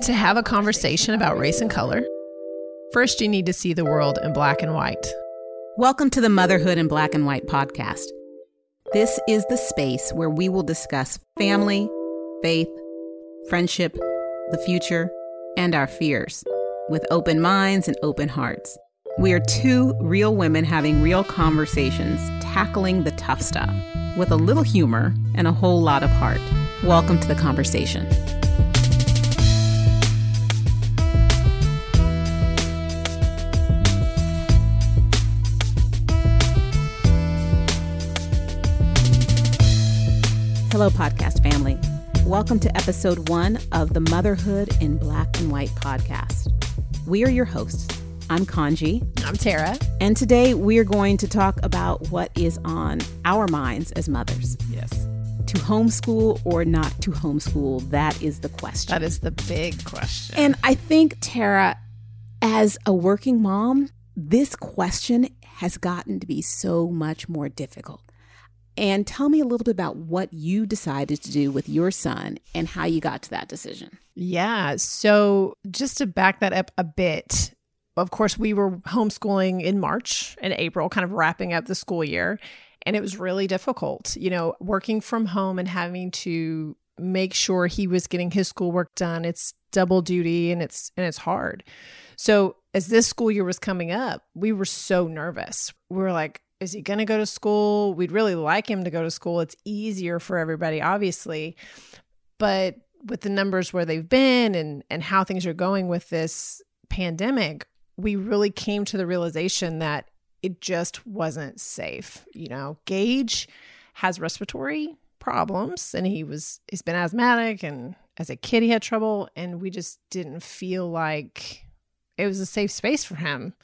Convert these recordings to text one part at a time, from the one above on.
To have a conversation about race and color, first you need to see the world in black and white. Welcome to the Motherhood in Black and White podcast. This is the space where we will discuss family, faith, friendship, the future, and our fears with open minds and open hearts. We are two real women having real conversations, tackling the tough stuff with a little humor and a whole lot of heart. Welcome to the conversation. Hello, podcast family. Welcome to episode one of the Motherhood in Black and White podcast. We are your hosts. I'm Kanji. I'm Tara. And today we are going to talk about what is on our minds as mothers. Yes. To homeschool or not to homeschool, that is the question. That is the big question. And I think, Tara, as a working mom, this question has gotten to be so much more difficult. And tell me a little bit about what you decided to do with your son and how you got to that decision. Yeah. So, just to back that up a bit, of course, we were homeschooling in March and April, kind of wrapping up the school year. And it was really difficult, you know, working from home and having to make sure he was getting his schoolwork done. It's double duty and it's and it's hard. So as this school year was coming up, we were so nervous. We were like, is he going to go to school? We'd really like him to go to school. It's easier for everybody, obviously. But with the numbers where they've been and and how things are going with this pandemic, we really came to the realization that it just wasn't safe. You know, Gage has respiratory problems and he was he's been asthmatic and as a kid he had trouble and we just didn't feel like it was a safe space for him.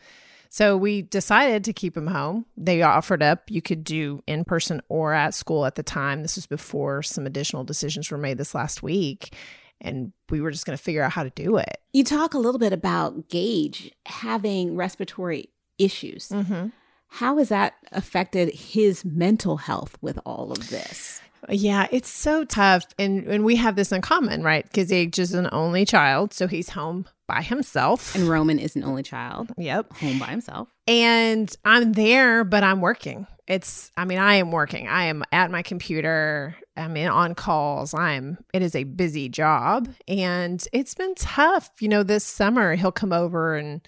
So we decided to keep him home. They offered up you could do in person or at school at the time. This was before some additional decisions were made this last week. And we were just going to figure out how to do it. You talk a little bit about Gage having respiratory issues. Mm-hmm. How has that affected his mental health with all of this? Yeah, it's so tough. And, and we have this in common, right? Because Gage is an only child. So he's home by himself. And Roman is an only child, Yep. home by himself. And I'm there, but I'm working. It's, I mean, I am working. I am at my computer. I'm in on calls. I'm, it is a busy job. And it's been tough. You know, this summer he'll come over and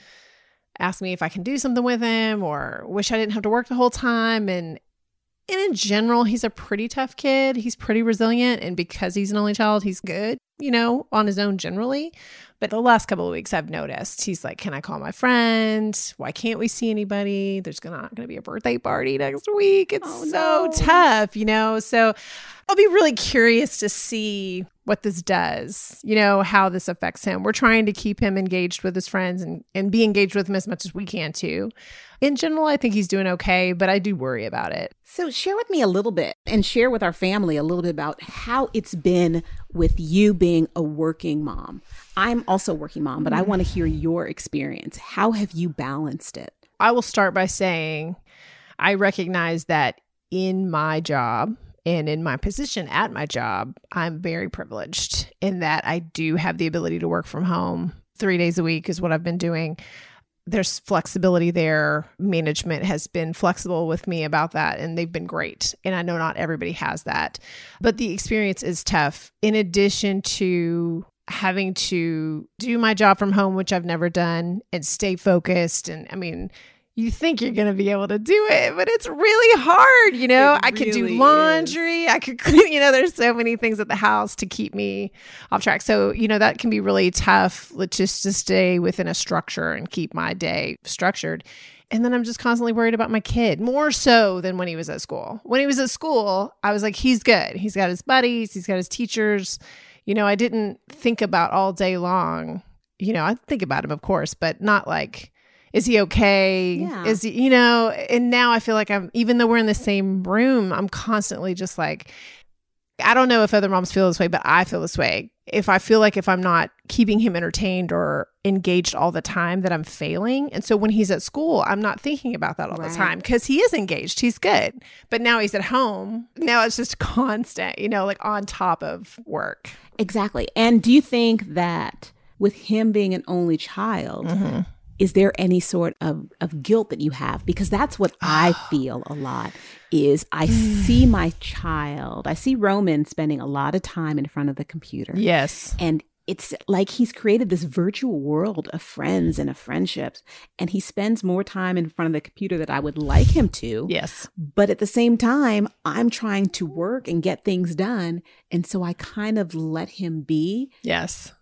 ask me if I can do something with him or wish I didn't have to work the whole time. And, and in general, he's a pretty tough kid. He's pretty resilient. And because he's an only child, he's good, you know, on his own generally. But the last couple of weeks, I've noticed he's like, Can I call my friend? Why can't we see anybody? There's gonna, not going to be a birthday party next week. It's Oh, so no. tough, you know? So I'll be really curious to see what this does, you know, how this affects him. We're trying to keep him engaged with his friends and, and be engaged with him as much as we can too. In general, I think he's doing okay, but I do worry about it. So, share with me a little bit and share with our family a little bit about how it's been with you being a working mom. I'm also working mom, but I want to mm-hmm. hear your experience. How have you balanced it? I will start by saying I recognize that in my job and in my position at my job, I'm very privileged in that I do have the ability to work from home three days a week, is what I've been doing. There's flexibility there. Management has been flexible with me about that, and they've been great. And I know not everybody has that, but the experience is tough. In addition to having to do my job from home, which I've never done, and stay focused. And I mean, you think you're going to be able to do it, but it's really hard. You know, It I could really do laundry. I could clean, you know, there's so many things at the house to keep me off track. So, you know, that can be really tough like, just to stay within a structure and keep my day structured. And then I'm just constantly worried about my kid more so than when he was at school. When he was at school, I was like, he's good. He's got his buddies, he's got his teachers. You know, I didn't think about all day long. You know, I think about him, of course, but not like, is he okay? Yeah. Is he, you know, and now I feel like I'm, even though we're in the same room, I'm constantly just like, I don't know if other moms feel this way, but I feel this way. If I feel like if I'm not keeping him entertained or engaged all the time, that I'm failing. And so when he's at school, I'm not thinking about that all Right. the time because he is engaged. He's good. But now he's at home. Now it's just constant, you know, like on top of work. Exactly. And do you think that with him being an only child, mm-hmm. is there any sort of, of guilt that you have? Because that's what I feel a lot is I see my child, I see Roman spending a lot of time in front of the computer. Yes. And it's like he's created this virtual world of friends and of friendships and he spends more time in front of the computer that I would like him to. Yes. But at the same time, I'm trying to work and get things done and so I kind of let him be. Yes.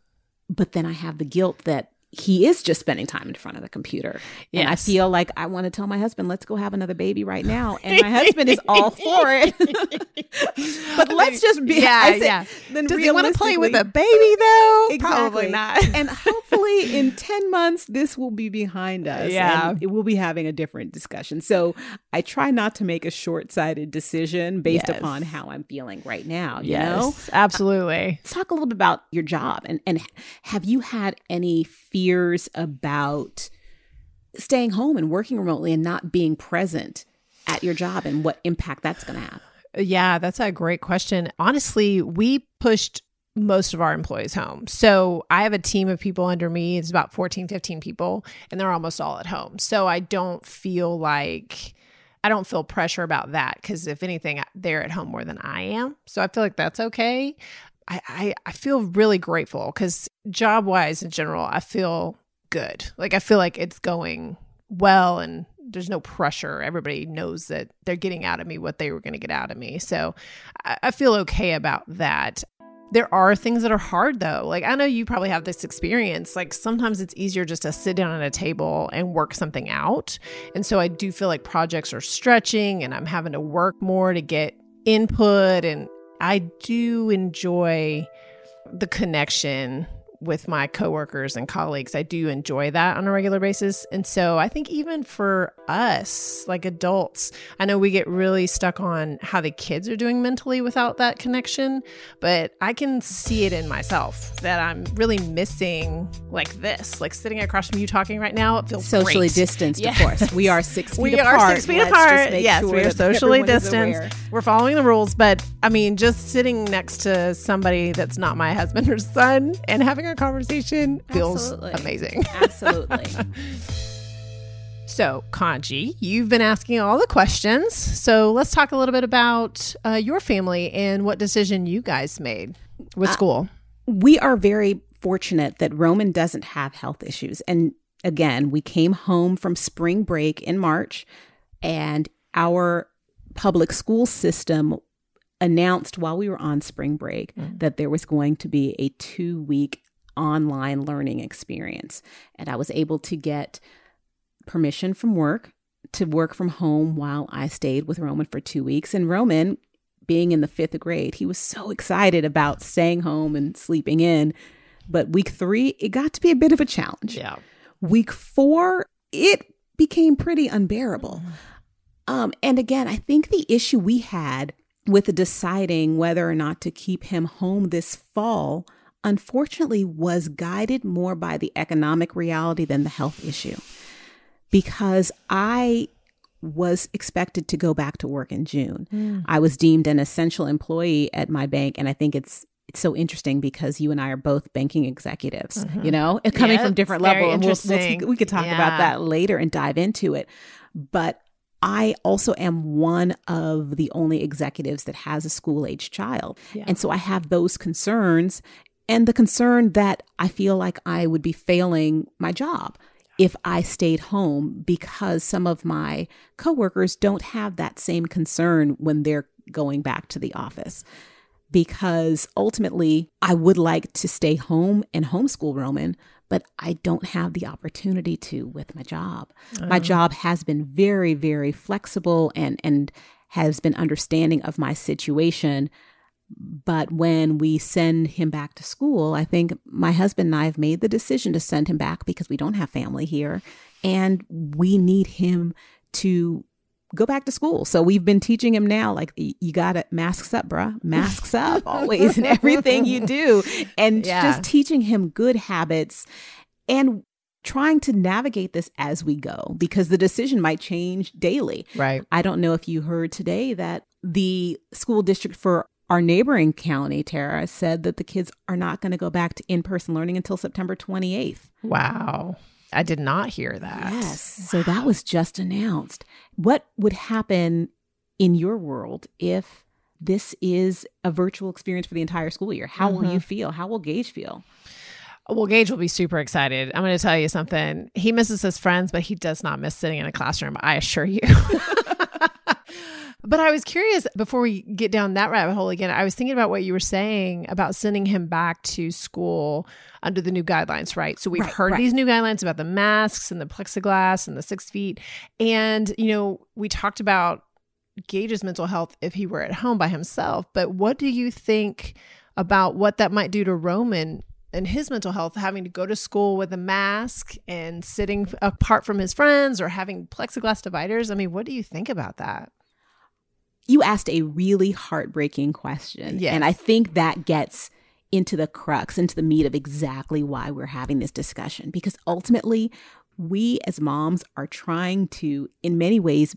But then I have the guilt that he is just spending time in front of the computer. Yes. And I feel like I want to tell my husband, let's go have another baby right now. And my husband is all for it. but let's just be yeah, said, yeah. Then Does he want to play with a baby though? Exactly. Probably not. and hopefully in 10 months this will be behind us. Yeah. And it will be having a different discussion. So I try not to make a short-sighted decision based yes. upon how I'm feeling right now. You yes, know? Absolutely. Let's talk a little bit about your job and, and have you had any fears about staying home and working remotely and not being present at your job and what impact that's going to have? Yeah, that's a great question. Honestly, we pushed most of our employees home. So I have a team of people under me. It's about 14, 15 people, and they're almost all at home. So I don't feel like I don't feel pressure about that because if anything, they're at home more than I am. So I feel like that's okay. I, I, I feel really grateful because job wise in general, I feel good. Like I feel like it's going well and there's no pressure. Everybody knows that they're getting out of me what they were going to get out of me. So I, I feel okay about that. There are things that are hard though. Like I know you probably have this experience. Like sometimes it's easier just to sit down at a table and work something out. And so I do feel like projects are stretching and I'm having to work more to get input and I do enjoy the connection with my coworkers and colleagues. I do enjoy that on a regular basis. And so I think even for us, like adults, I know we get really stuck on how the kids are doing mentally without that connection, but I can see it in myself that I'm really missing like this, like sitting across from you talking right now. It feels socially great. distanced, yeah. of course. We are six feet we apart. We are six feet Let's apart. Yes, sure we are socially distanced. We're following the rules, but I mean, just sitting next to somebody that's not my husband or son and having a conversation feels Absolutely. amazing. Absolutely. so, Kanji, you've been asking all the questions. So, let's talk a little bit about uh, your family and what decision you guys made with uh, school. We are very fortunate that Roman doesn't have health issues. And again, we came home from spring break in March, and our public school system announced while we were on spring break mm. that there was going to be a two week online learning experience. And I was able to get permission from work to work from home while I stayed with Roman for two weeks. And Roman, being in the fifth grade, he was so excited about staying home and sleeping in. But week three, it got to be a bit of a challenge. Yeah. Week four, it became pretty unbearable. Mm-hmm. Um, and again, I think the issue we had with deciding whether or not to keep him home this fall unfortunately was guided more by the economic reality than the health issue. Because I was expected to go back to work in June. Mm. I was deemed an essential employee at my bank and I think it's it's so interesting because you and I are both banking executives, mm-hmm. you know, coming from different levels. And we'll, we'll, we could talk yeah. about that later and dive into it. But I also am one of the only executives that has a school age child. Yeah. And so I have those concerns and the concern that I feel like I would be failing my job if I stayed home because some of my coworkers don't have that same concern when they're going back to the office. Because ultimately, I would like to stay home and homeschool Roman, but I don't have the opportunity to with my job. My oh. job has been very, very flexible and and has been understanding of my situation but when we send him back to school, I think my husband and I have made the decision to send him back because we don't have family here and we need him to go back to school. So we've been teaching him now, like, you got to masks up, bruh, masks up always in everything you do. And yeah. just teaching him good habits and trying to navigate this as we go because the decision might change daily. Right. I don't know if you heard today that the school district for our neighboring county, Tara, said that the kids are not going to go back to in person learning until September 28th. Wow. I did not hear that. Yes. Wow. So that was just announced. What would happen in your world if this is a virtual experience for the entire school year? How mm-hmm. will you feel? How will Gage feel? Well, Gage will be super excited. I'm going to tell you something. He misses his friends, but he does not miss sitting in a classroom. I assure you. But I was curious before we get down that rabbit hole again. I was thinking about what you were saying about sending him back to school under the new guidelines, right? So we've right, heard right. these new guidelines about the masks and the plexiglass and the six feet. And, you know, we talked about Gage's mental health if he were at home by himself. But what do you think about what that might do to Roman and his mental health having to go to school with a mask and sitting apart from his friends or having plexiglass dividers. I mean, what do you think about that? You asked a really heartbreaking question. Yes. And I think that gets into the crux, into the meat of exactly why we're having this discussion. Because ultimately, we as moms are trying to, in many ways,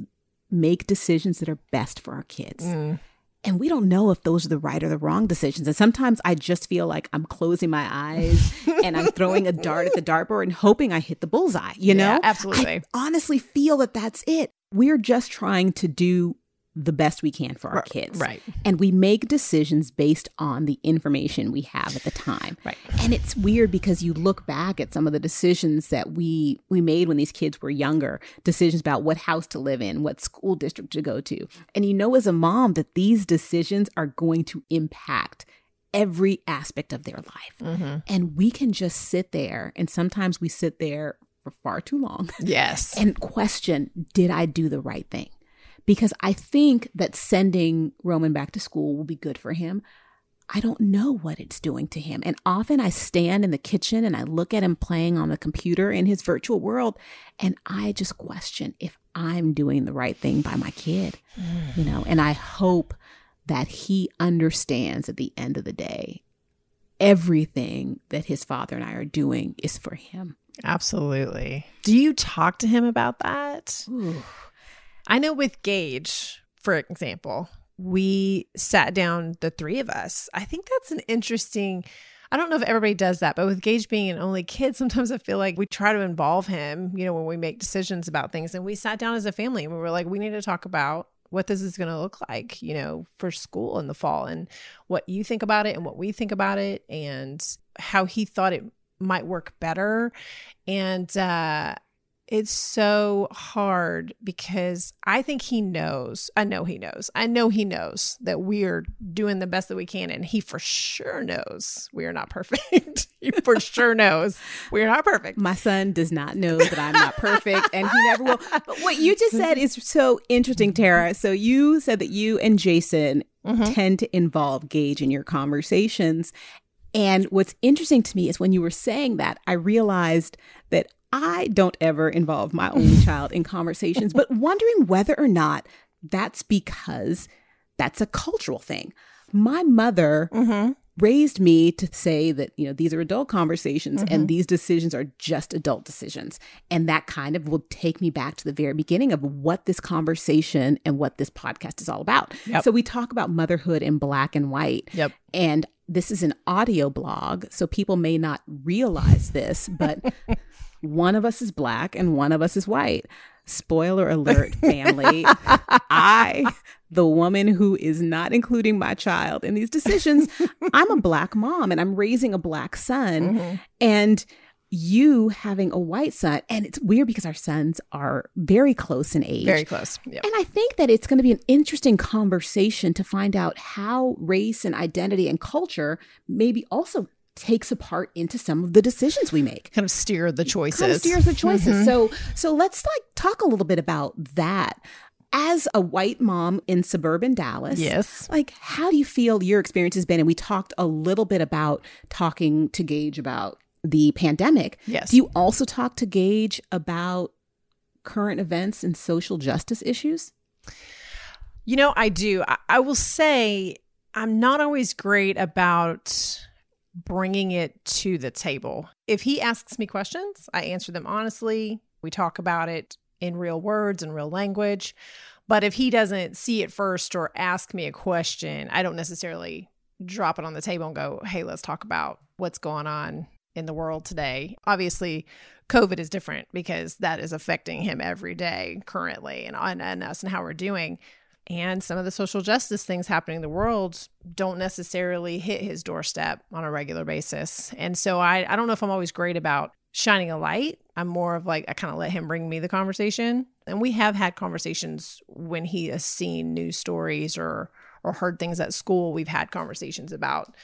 make decisions that are best for our kids. Mm. And we don't know if those are the right or the wrong decisions. And sometimes I just feel like I'm closing my eyes and I'm throwing a dart at the dartboard and hoping I hit the bullseye, you know? Absolutely. I honestly feel that that's it. We're just trying to do the best we can for our kids. Right. And we make decisions based on the information we have at the time. Right. And it's weird because you look back at some of the decisions that we we made when these kids were younger, decisions about what house to live in, what school district to go to. And you know as a mom that these decisions are going to impact every aspect of their life. Mm-hmm. And we can just sit there and sometimes we sit there for far too long. Yes. and question, did I do the right thing? Because I think that sending Roman back to school will be good for him. I don't know what it's doing to him. And often I stand in the kitchen and I look at him playing on the computer in his virtual world and I just question if I'm doing the right thing by my kid, mm. you know, and I hope that he understands at the end of the day everything that his father and I are doing is for him. Absolutely. Do you talk to him about that? Ooh. I know with Gage, for example, we sat down, the three of us. I think that's an interesting. I don't know if everybody does that, but with Gage being an only kid, sometimes I feel like we try to involve him, you know, when we make decisions about things. And we sat down as a family and we were like, we need to talk about what this is going to look like, you know, for school in the fall and what you think about it and what we think about it and how he thought it might work better. And uh, it's so hard because I think he knows. I know he knows. I know he knows that we're doing the best that we can. And he for sure knows we are not perfect. he for sure knows we are not perfect. My son does not know that I'm not perfect and he never will. But what you just said is so interesting, Tara. So you said that you and Jason mm-hmm. tend to involve Gage in your conversations. And what's interesting to me is when you were saying that, I realized that I don't ever involve my only child in conversations, but wondering whether or not that's because that's a cultural thing. My mother mm-hmm. raised me to say that, you know, these are adult conversations mm-hmm. and these decisions are just adult decisions. And that kind of will take me back to the very beginning of what this conversation and what this podcast is all about. Yep. So we talk about motherhood in black and white. Yep. And this is an audio blog, so people may not realize this, but one of us is black and one of us is white. Spoiler alert, family. I, the woman who is not including my child in these decisions, I'm a black mom and I'm raising a black son. Mm-hmm. And you having a white son and it's weird because our sons are very close in age very close yep. and i think that it's going to be an interesting conversation to find out how race and identity and culture maybe also takes apart into some of the decisions we make. Kind of steer the choices. Kind of steers the choices. Mm-hmm. So so let's like talk a little bit about that. As a white mom in suburban Dallas, yes. Like how do you feel your experience has been? And we talked a little bit about talking to Gage about the pandemic. Yes. Do you also talk to Gage about current events and social justice issues? You know, I do. I, I will say I'm not always great about bringing it to the table. If he asks me questions, I answer them honestly. We talk about it. in real words and real language. But if he doesn't see it first or ask me a question, I don't necessarily drop it on the table and go, hey, let's talk about what's going on in the world today. Obviously, COVID is different because that is affecting him every day currently and on and us and how we're doing. And some of the social justice things happening in the world don't necessarily hit his doorstep on a regular basis. And so I, I don't know if I'm always great about shining a light. I'm more of like, I kind of let him bring me the conversation. And we have had conversations when he has seen news stories or or heard things at school. We've had conversations about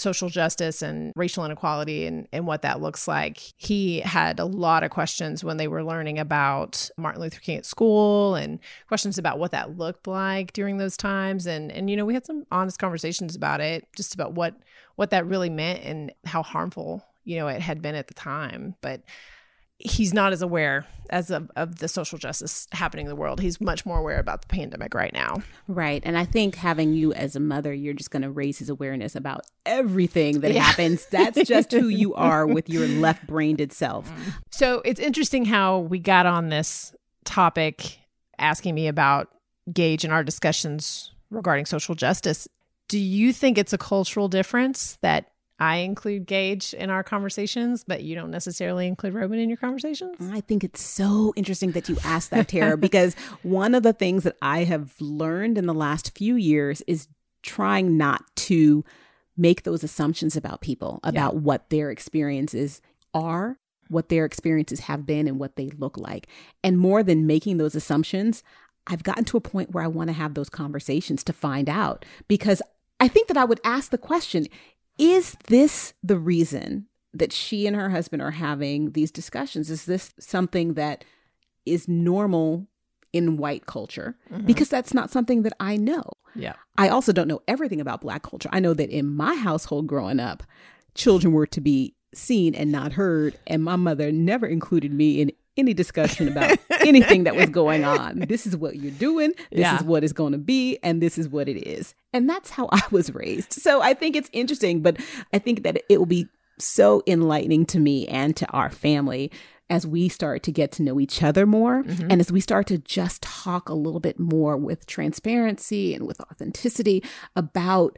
social justice and racial inequality and, and what that looks like. He had a lot of questions when they were learning about Martin Luther King at school and questions about what that looked like during those times. And and you know, we had some honest conversations about it, just about what what that really meant and how harmful, you know, it had been at the time. But he's not as aware as of, of the social justice happening in the world. He's much more aware about the pandemic right now. Right. And I think having you as a mother, you're just going to raise his awareness about everything that yeah. happens. That's just who you are with your left brained self. So it's interesting how we got on this topic asking me about Gage and our discussions regarding social justice. Do you think it's a cultural difference that I include Gage in our conversations, but you don't necessarily include Roman in your conversations? I think it's so interesting that you asked that, Tara, because one of the things that I have learned in the last few years is trying not to make those assumptions about people, about yeah. what their experiences are, what their experiences have been, and what they look like. And more than making those assumptions, I've gotten to a point where I want to have those conversations to find out because I think that I would ask the question is this the reason that she and her husband are having these discussions? Is this something that is normal in white culture? Mm-hmm. Because that's not something that I know. Yeah. I also don't know everything about black culture. I know that in my household growing up, children were to be seen and not heard, and my mother never included me in any discussion about anything that was going on. This is what you're doing. This yeah. is what it's going to be. And this is what it is. And that's how I was raised. So I think it's interesting, but I think that it will be so enlightening to me and to our family as we start to get to know each other more mm-hmm. and as we start to just talk a little bit more with transparency and with authenticity about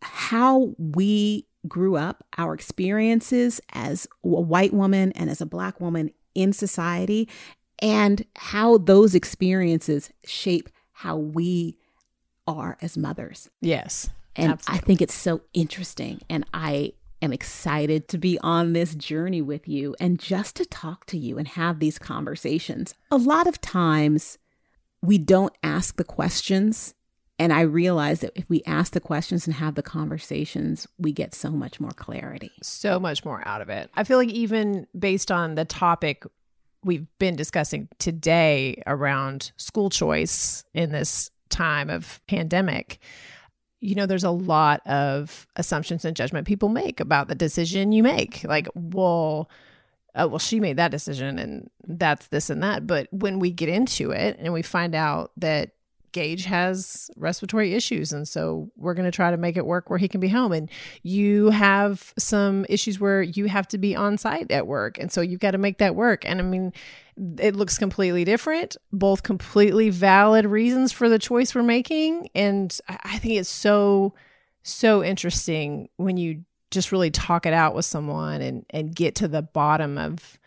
how we grew up, our experiences as a white woman and as a black woman in society and how those experiences shape how we are as mothers. Yes. And absolutely. I think it's so interesting. And I am excited to be on this journey with you and just to talk to you and have these conversations. A lot of times we don't ask the questions. And I realize that if we ask the questions and have the conversations, we get so much more clarity. So much more out of it. I feel like, even based on the topic we've been discussing today around school choice in this time of pandemic you know there's a lot of assumptions and judgment people make about the decision you make like well uh, well she made that decision and that's this and that but when we get into it and we find out that Gage has respiratory issues. And so we're going to try to make it work where he can be home. And you have some issues where you have to be on site at work. And so you've got to make that work. And I mean, it looks completely different, both completely valid reasons for the choice we're making. And I think it's so, so interesting when you just really talk it out with someone and, and get to the bottom of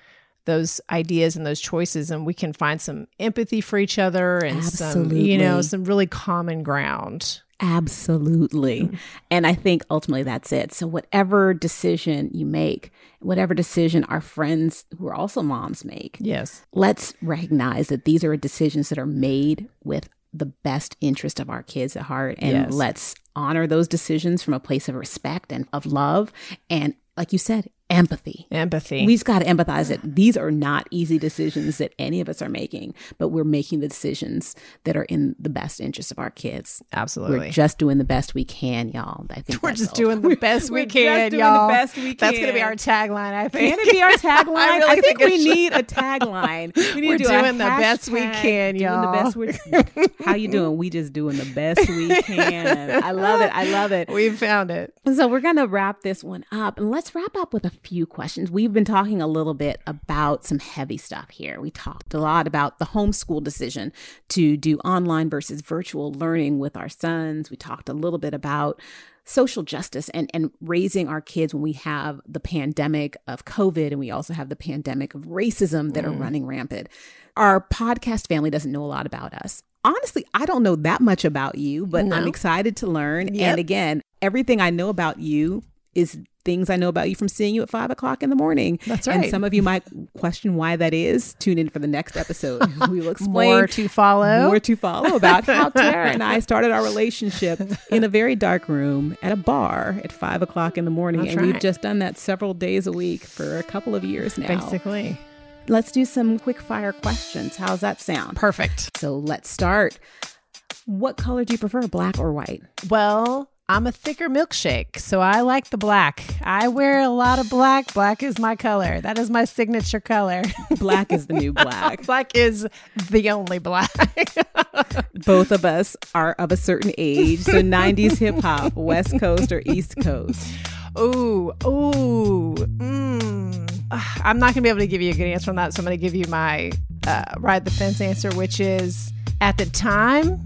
those ideas and those choices and we can find some empathy for each other and Absolutely. some you know some really common ground Absolutely. Mm-hmm. And I think ultimately that's it. So, whatever decision you make, whatever decision our friends who are also moms make, yes, let's recognize that these are decisions that are made with the best interest of our kids at heart. And yes. let's honor those decisions from a place of respect and of love. And like you said, empathy. Empathy. We've got to empathize that these are not easy decisions that any of us are making, but we're making the decisions that are in the best interest of our kids. Absolutely. We're just doing the best we can, y'all. I think we're just doing the best we can, y'all. Best we can. That's going to be our tagline, I think. Can it be our tagline? I, really I think, think we need a tagline. We need we're to do doing the best we can, y'all. Doing the best we, how you doing? We just doing the best we can. I love it. I love it. We found it. So we're going to wrap this one up and let's wrap up with a few questions. We've been talking a little bit about some heavy stuff here. We talked a lot about the homeschool decision to do online versus virtual learning with our sons. We talked a little bit about social justice and, and raising our kids when we have the pandemic of COVID and we also have the pandemic of racism that mm. are running rampant. Our podcast family doesn't know a lot about us. Honestly, I don't know that much about you, but no. I'm excited to learn. Yep. And again, everything I know about you is things I know about you from seeing you at five o'clock in the morning. That's right. And some of you might question why that is. Tune in for the next episode. We will explain more to follow. More to follow about how Tara and I started our relationship in a very dark room at a bar at five o'clock in the morning. That's and right. we've just done that several days a week for a couple of years now. Basically. Let's do some quick fire questions. How's that sound? Perfect. So let's start. What color do you prefer, black or white? Well, I'm a thicker milkshake, so I like the black. I wear a lot of black. Black is my color. That is my signature color. Black is the new black. black is the only black. Both of us are of a certain age. So 90s hip hop, West Coast or East Coast? Ooh, ooh, mm. I'm not going to be able to give you a good answer on that. So I'm going to give you my uh, ride the fence answer, which is at the time,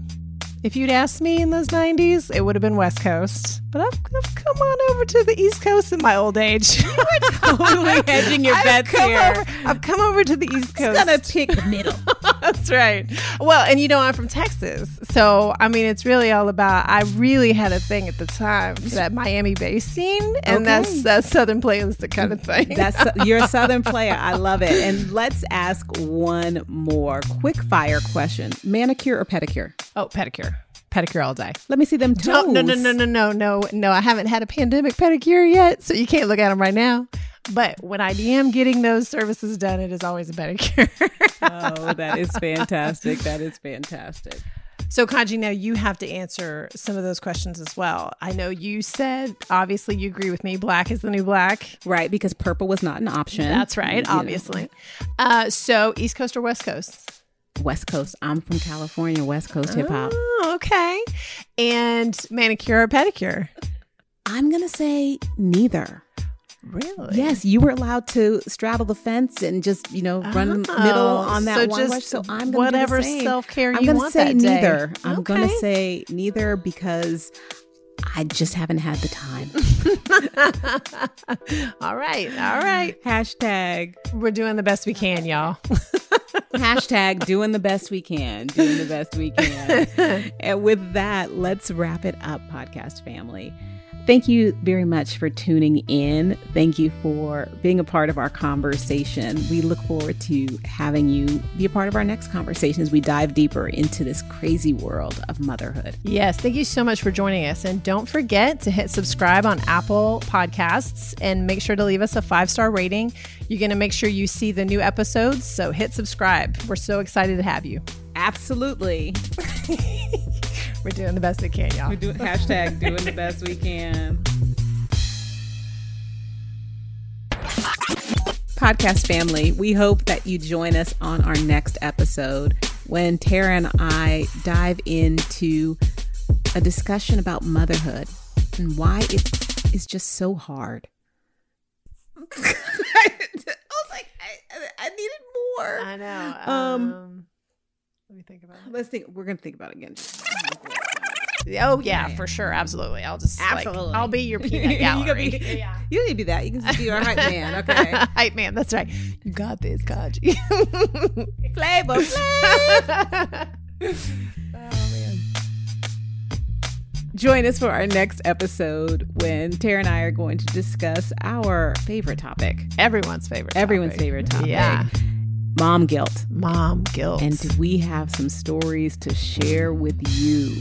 if you'd asked me in those 90s, it would have been West Coast. But I've, I've come on over to the East Coast in my old age. totally hedging your bets here. Over, I've come over to the East Coast. Just gonna pick the middle. That's right. Well, and you know, I'm from Texas. So, I mean, it's really all about, I really had a thing at the time, that Miami Bass scene. And okay. that's that Southern playlist kind of thing. That's You're a Southern player. I love it. And let's ask one more quick fire question manicure or pedicure? Oh, pedicure pedicure all day. Let me see them toes. No, no, no, no, no, no, no. I haven't had a pandemic pedicure yet, so you can't look at them right now. But when I am getting those services done, it is always a pedicure. oh, that is fantastic. That is fantastic. So, Kanji, now you have to answer some of those questions as well. I know you said, obviously, you agree with me. Black is the new black. Right, because purple was not an option. That's right, you obviously. Uh, so, East Coast or West Coast? West Coast. I'm from California, West Coast hip hop. Oh, okay. And manicure or pedicure? I'm going to say neither. Really? Yes, you were allowed to straddle the fence and just, you know, run oh, middle on that so one. Just so I'm going whatever self care you want. I'm gonna say neither. I'm okay. to say neither because I just haven't had the time. all right. All right. Hashtag. We're doing the best we can, y'all. Hashtag doing the best we can. Doing the best we can. and with that, let's wrap it up, podcast family. Thank you very much for tuning in. Thank you for being a part of our conversation. We look forward to having you be a part of our next conversation as we dive deeper into this crazy world of motherhood. Yes, thank you so much for joining us. And don't forget to hit subscribe on Apple Podcasts and make sure to leave us a five star rating. You're going to make sure you see the new episodes. So hit subscribe. We're so excited to have you. Absolutely. We're doing the best we can, y'all. We're doing hashtag doing the best we can. Podcast family, we hope that you join us on our next episode when Tara and I dive into a discussion about motherhood and why it is just so hard. I was like, I, I needed more. I know. Um, um let me think about it. Let's think. We're gonna think about it again. Oh yeah, for sure, absolutely. I'll just absolutely. Like, I'll be your peanut gallery. you, be, yeah. you don't need to be that. You can just be our hype man. Okay, hype man. That's right. You got this, Kanji. Flavor Flav. oh man. Join us for our next episode when Tara and I are going to discuss our favorite topic. Everyone's favorite. Everyone's topic. favorite topic. Yeah mom guilt. Mom guilt. And we have some stories to share with you